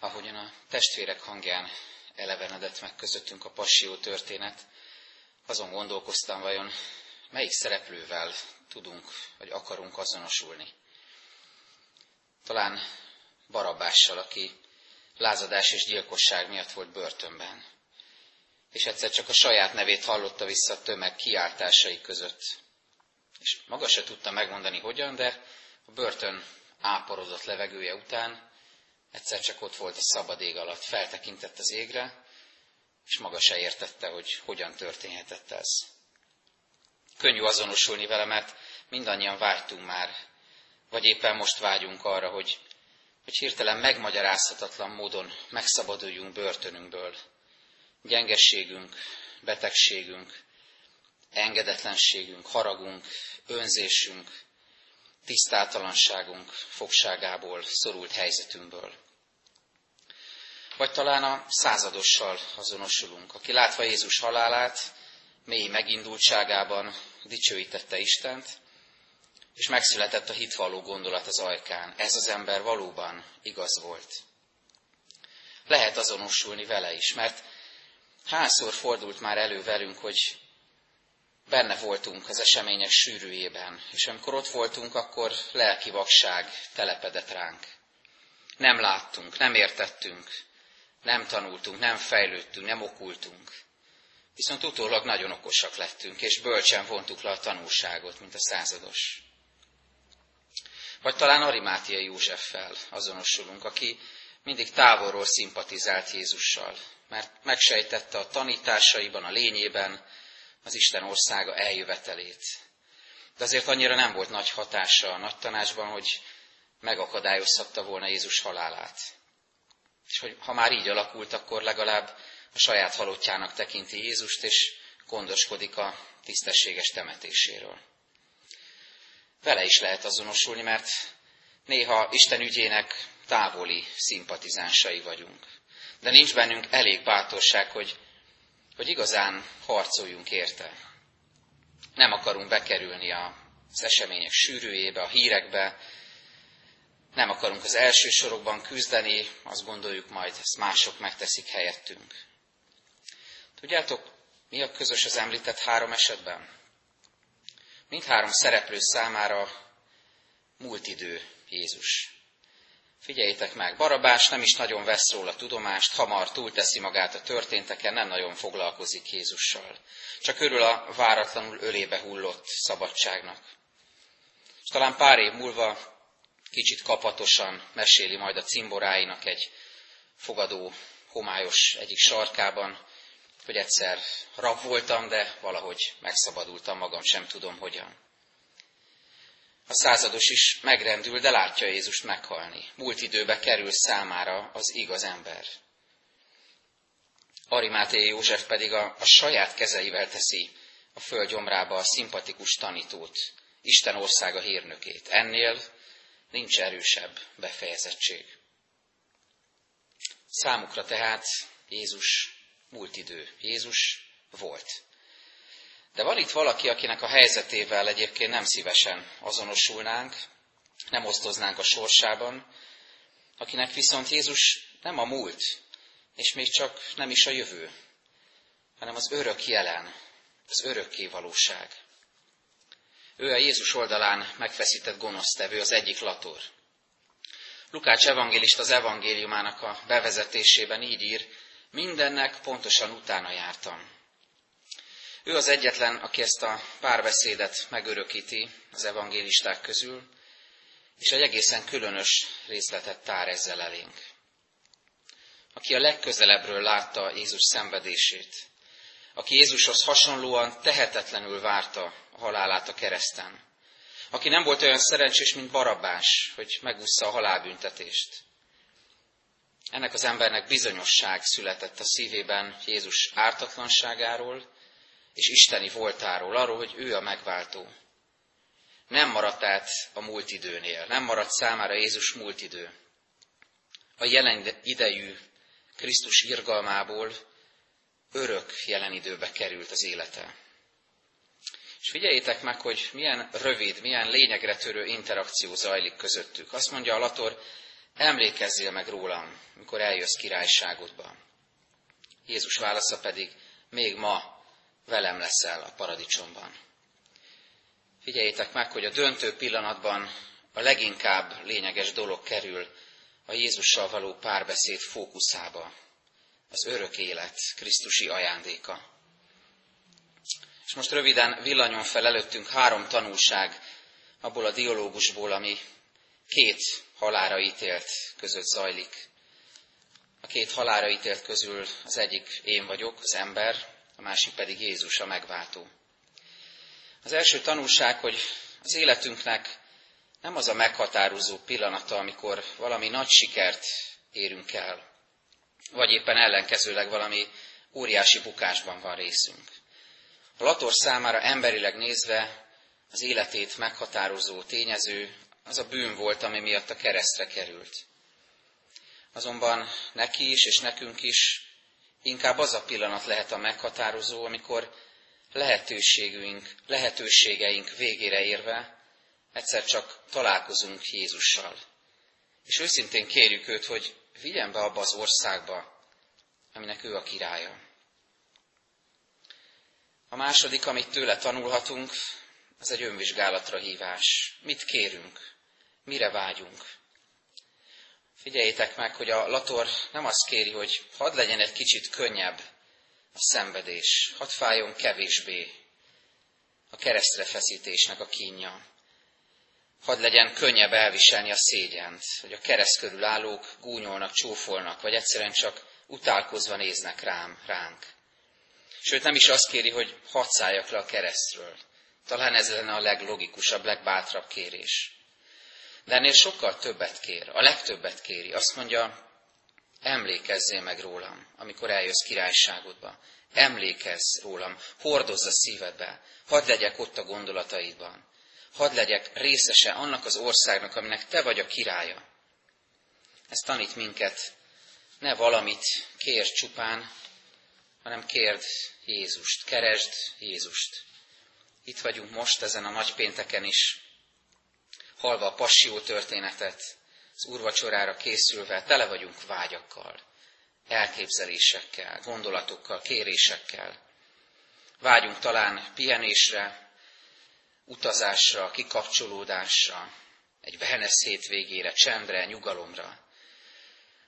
ahogyan a testvérek hangján elevenedett meg közöttünk a passió történet, azon gondolkoztam, vajon melyik szereplővel tudunk, vagy akarunk azonosulni. Talán Barabással, aki lázadás és gyilkosság miatt volt börtönben. És egyszer csak a saját nevét hallotta vissza a tömeg kiáltásai között. És maga se tudta megmondani hogyan, de a börtön áporodott levegője után egyszer csak ott volt a szabad ég alatt, feltekintett az égre, és maga se értette, hogy hogyan történhetett ez. Könnyű azonosulni vele, mert mindannyian vágytunk már, vagy éppen most vágyunk arra, hogy, hogy hirtelen megmagyarázhatatlan módon megszabaduljunk börtönünkből. Gyengességünk, betegségünk, engedetlenségünk, haragunk, önzésünk, tisztátalanságunk fogságából, szorult helyzetünkből. Vagy talán a századossal azonosulunk, aki látva Jézus halálát, mély megindultságában dicsőítette Istent, és megszületett a hitvalló gondolat az ajkán. Ez az ember valóban igaz volt. Lehet azonosulni vele is, mert hányszor fordult már elő velünk, hogy benne voltunk az események sűrűjében, és amikor ott voltunk, akkor lelki vakság telepedett ránk. Nem láttunk, nem értettünk, nem tanultunk, nem fejlődtünk, nem okultunk. Viszont utólag nagyon okosak lettünk, és bölcsen vontuk le a tanulságot, mint a százados. Vagy talán Arimátiai Józseffel azonosulunk, aki mindig távolról szimpatizált Jézussal, mert megsejtette a tanításaiban, a lényében az Isten országa eljövetelét. De azért annyira nem volt nagy hatása a nagy tanácsban, hogy megakadályozhatta volna Jézus halálát. És hogy ha már így alakult, akkor legalább a saját halottjának tekinti Jézust, és gondoskodik a tisztességes temetéséről. Vele is lehet azonosulni, mert néha Isten ügyének távoli szimpatizánsai vagyunk. De nincs bennünk elég bátorság, hogy, hogy igazán harcoljunk érte. Nem akarunk bekerülni az események sűrűjébe, a hírekbe, nem akarunk az első sorokban küzdeni, azt gondoljuk majd, ezt mások megteszik helyettünk. Tudjátok, mi a közös az említett három esetben? Mindhárom szereplő számára múlt idő Jézus. Figyeljétek meg, Barabás nem is nagyon vesz róla tudomást, hamar túlteszi magát a történteken, nem nagyon foglalkozik Jézussal. Csak örül a váratlanul ölébe hullott szabadságnak. És talán pár év múlva kicsit kapatosan meséli majd a cimboráinak egy fogadó, homályos egyik sarkában, hogy egyszer rab voltam, de valahogy megszabadultam magam, sem tudom hogyan. A százados is megrendül, de látja Jézust meghalni. Múlt időbe kerül számára az igaz ember. Arimáté József pedig a, a saját kezeivel teszi a föld gyomrába a szimpatikus tanítót, Isten országa hírnökét. Ennél nincs erősebb befejezettség. Számukra tehát Jézus múlt idő. Jézus volt. De van itt valaki, akinek a helyzetével egyébként nem szívesen azonosulnánk, nem osztoznánk a sorsában, akinek viszont Jézus nem a múlt, és még csak nem is a jövő, hanem az örök jelen, az örökké valóság. Ő a Jézus oldalán megfeszített gonosztevő, az egyik lator. Lukács evangélist az evangéliumának a bevezetésében így ír, mindennek pontosan utána jártam. Ő az egyetlen, aki ezt a párbeszédet megörökíti az evangélisták közül, és egy egészen különös részletet tár ezzel elénk. Aki a legközelebbről látta Jézus szenvedését, aki Jézushoz hasonlóan tehetetlenül várta a halálát a kereszten, aki nem volt olyan szerencsés, mint Barabás, hogy megúszza a halálbüntetést. Ennek az embernek bizonyosság született a szívében Jézus ártatlanságáról, és isteni voltáról, arról, hogy ő a megváltó. Nem maradt át a múlt időnél, nem maradt számára Jézus múlt idő. A jelen idejű Krisztus irgalmából örök jelen időbe került az élete. És figyeljétek meg, hogy milyen rövid, milyen lényegre törő interakció zajlik közöttük. Azt mondja a Lator, emlékezzél meg rólam, mikor eljössz királyságodba. Jézus válasza pedig, még ma velem leszel a paradicsomban. Figyeljétek meg, hogy a döntő pillanatban a leginkább lényeges dolog kerül a Jézussal való párbeszéd fókuszába, az örök élet Krisztusi ajándéka. És most röviden villanyon fel előttünk három tanulság abból a dialógusból, ami két halára ítélt között zajlik. A két halára ítélt közül az egyik én vagyok, az ember, a másik pedig Jézus, a megváltó. Az első tanulság, hogy az életünknek nem az a meghatározó pillanata, amikor valami nagy sikert érünk el, vagy éppen ellenkezőleg valami óriási bukásban van részünk. A Lator számára emberileg nézve az életét meghatározó tényező az a bűn volt, ami miatt a keresztre került. Azonban neki is és nekünk is inkább az a pillanat lehet a meghatározó, amikor lehetőségünk, lehetőségeink végére érve egyszer csak találkozunk Jézussal. És őszintén kérjük őt, hogy vigyen be abba az országba, aminek ő a királya. A második, amit tőle tanulhatunk, az egy önvizsgálatra hívás. Mit kérünk? Mire vágyunk? Figyeljétek meg, hogy a Lator nem azt kéri, hogy hadd legyen egy kicsit könnyebb a szenvedés, hadd fájjon kevésbé a keresztre feszítésnek a kínja. Hadd legyen könnyebb elviselni a szégyent, hogy a kereszt körül állók gúnyolnak, csúfolnak, vagy egyszerűen csak utálkozva néznek rám, ránk. Sőt, nem is azt kéri, hogy hadd szálljak le a keresztről. Talán ez lenne a leglogikusabb, legbátrabb kérés. De ennél sokkal többet kér, a legtöbbet kéri. Azt mondja, emlékezzél meg rólam, amikor eljössz királyságodba. Emlékezz rólam, hordozz a szívedbe, hadd legyek ott a gondolataidban. Hadd legyek részese annak az országnak, aminek te vagy a királya. Ez tanít minket, ne valamit kér csupán, hanem kérd Jézust, keresd Jézust. Itt vagyunk most ezen a nagypénteken is, halva a passió történetet, az úrvacsorára készülve, tele vagyunk vágyakkal, elképzelésekkel, gondolatokkal, kérésekkel. Vágyunk talán pihenésre, utazásra, kikapcsolódásra, egy wellness hétvégére, csendre, nyugalomra.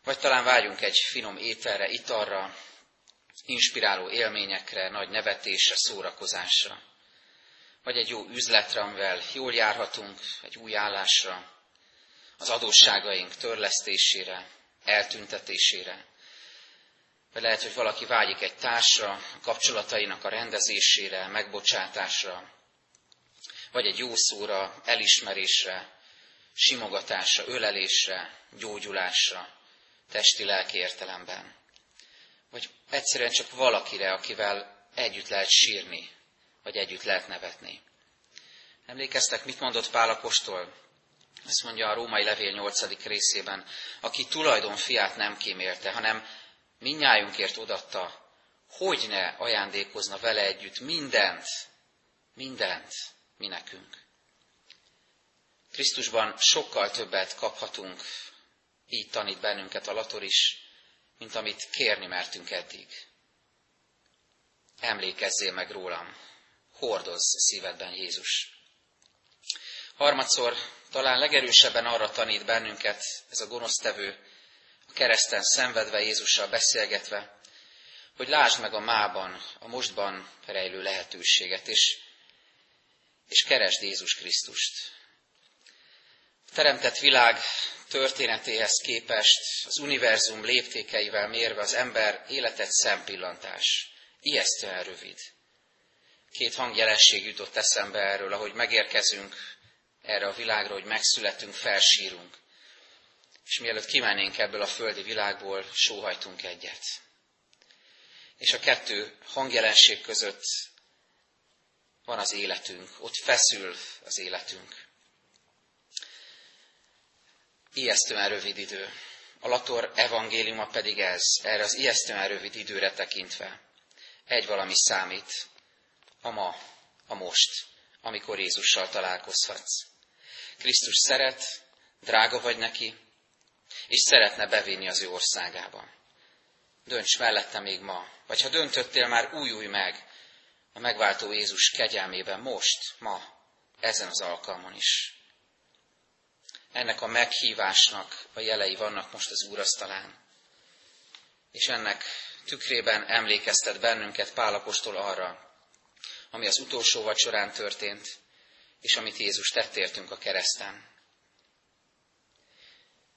Vagy talán vágyunk egy finom ételre, italra, inspiráló élményekre, nagy nevetésre, szórakozásra vagy egy jó üzletre, amivel jól járhatunk, egy új állásra, az adósságaink törlesztésére, eltüntetésére. Vagy lehet, hogy valaki vágyik egy társra, kapcsolatainak a rendezésére, megbocsátásra, vagy egy jó szóra, elismerésre, simogatásra, ölelésre, gyógyulásra, testi-lelki értelemben. Vagy egyszerűen csak valakire, akivel együtt lehet sírni, vagy együtt lehet nevetni. Emlékeztek, mit mondott Pál apostol? Ezt mondja a római levél 8. részében, aki tulajdon fiát nem kímélte, hanem minnyájunkért odatta, hogy ne ajándékozna vele együtt mindent, mindent mi nekünk. Krisztusban sokkal többet kaphatunk, így tanít bennünket a Lator is, mint amit kérni mertünk eddig. Emlékezzél meg rólam, hordoz szívedben Jézus. Harmadszor talán legerősebben arra tanít bennünket ez a gonosztevő, a kereszten szenvedve Jézussal beszélgetve, hogy lásd meg a mában, a mostban rejlő lehetőséget, és, és keresd Jézus Krisztust. A teremtett világ történetéhez képest, az univerzum léptékeivel mérve az ember életet szempillantás. Ijesztően rövid. Két hangjelenség jutott eszembe erről, ahogy megérkezünk erre a világra, hogy megszületünk, felsírunk. És mielőtt kimennénk ebből a földi világból, sóhajtunk egyet. És a kettő hangjelenség között van az életünk, ott feszül az életünk. Ijesztően rövid idő. A Lator evangéliuma pedig ez, erre az ijesztően rövid időre tekintve. Egy valami számít, a ma, a most, amikor Jézussal találkozhatsz. Krisztus szeret, drága vagy neki, és szeretne bevinni az ő országába. Dönts mellette még ma, vagy ha döntöttél már, újulj meg a megváltó Jézus kegyelmében most, ma, ezen az alkalmon is. Ennek a meghívásnak a jelei vannak most az úrasztalán. És ennek tükrében emlékeztet bennünket Pálapostól arra, ami az utolsó vacsorán történt, és amit Jézus tett értünk a kereszten.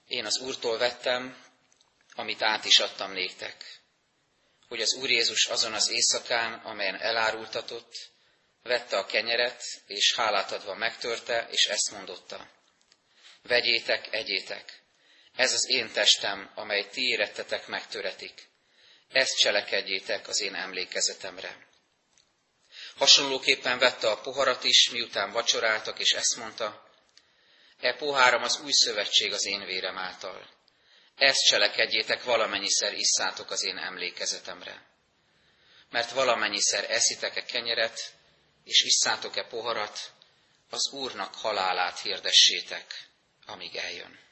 Én az Úrtól vettem, amit át is adtam néktek, hogy az Úr Jézus azon az éjszakán, amelyen elárultatott, vette a kenyeret, és hálát adva megtörte, és ezt mondotta. Vegyétek, egyétek, ez az én testem, amely ti érettetek megtöretik. Ezt cselekedjétek az én emlékezetemre. Hasonlóképpen vette a poharat is, miután vacsoráltak, és ezt mondta, E poháram az új szövetség az én vérem által. Ezt cselekedjétek, valamennyiszer isszátok az én emlékezetemre. Mert valamennyiszer eszitek-e kenyeret, és isszátok-e poharat, az Úrnak halálát hirdessétek, amíg eljön.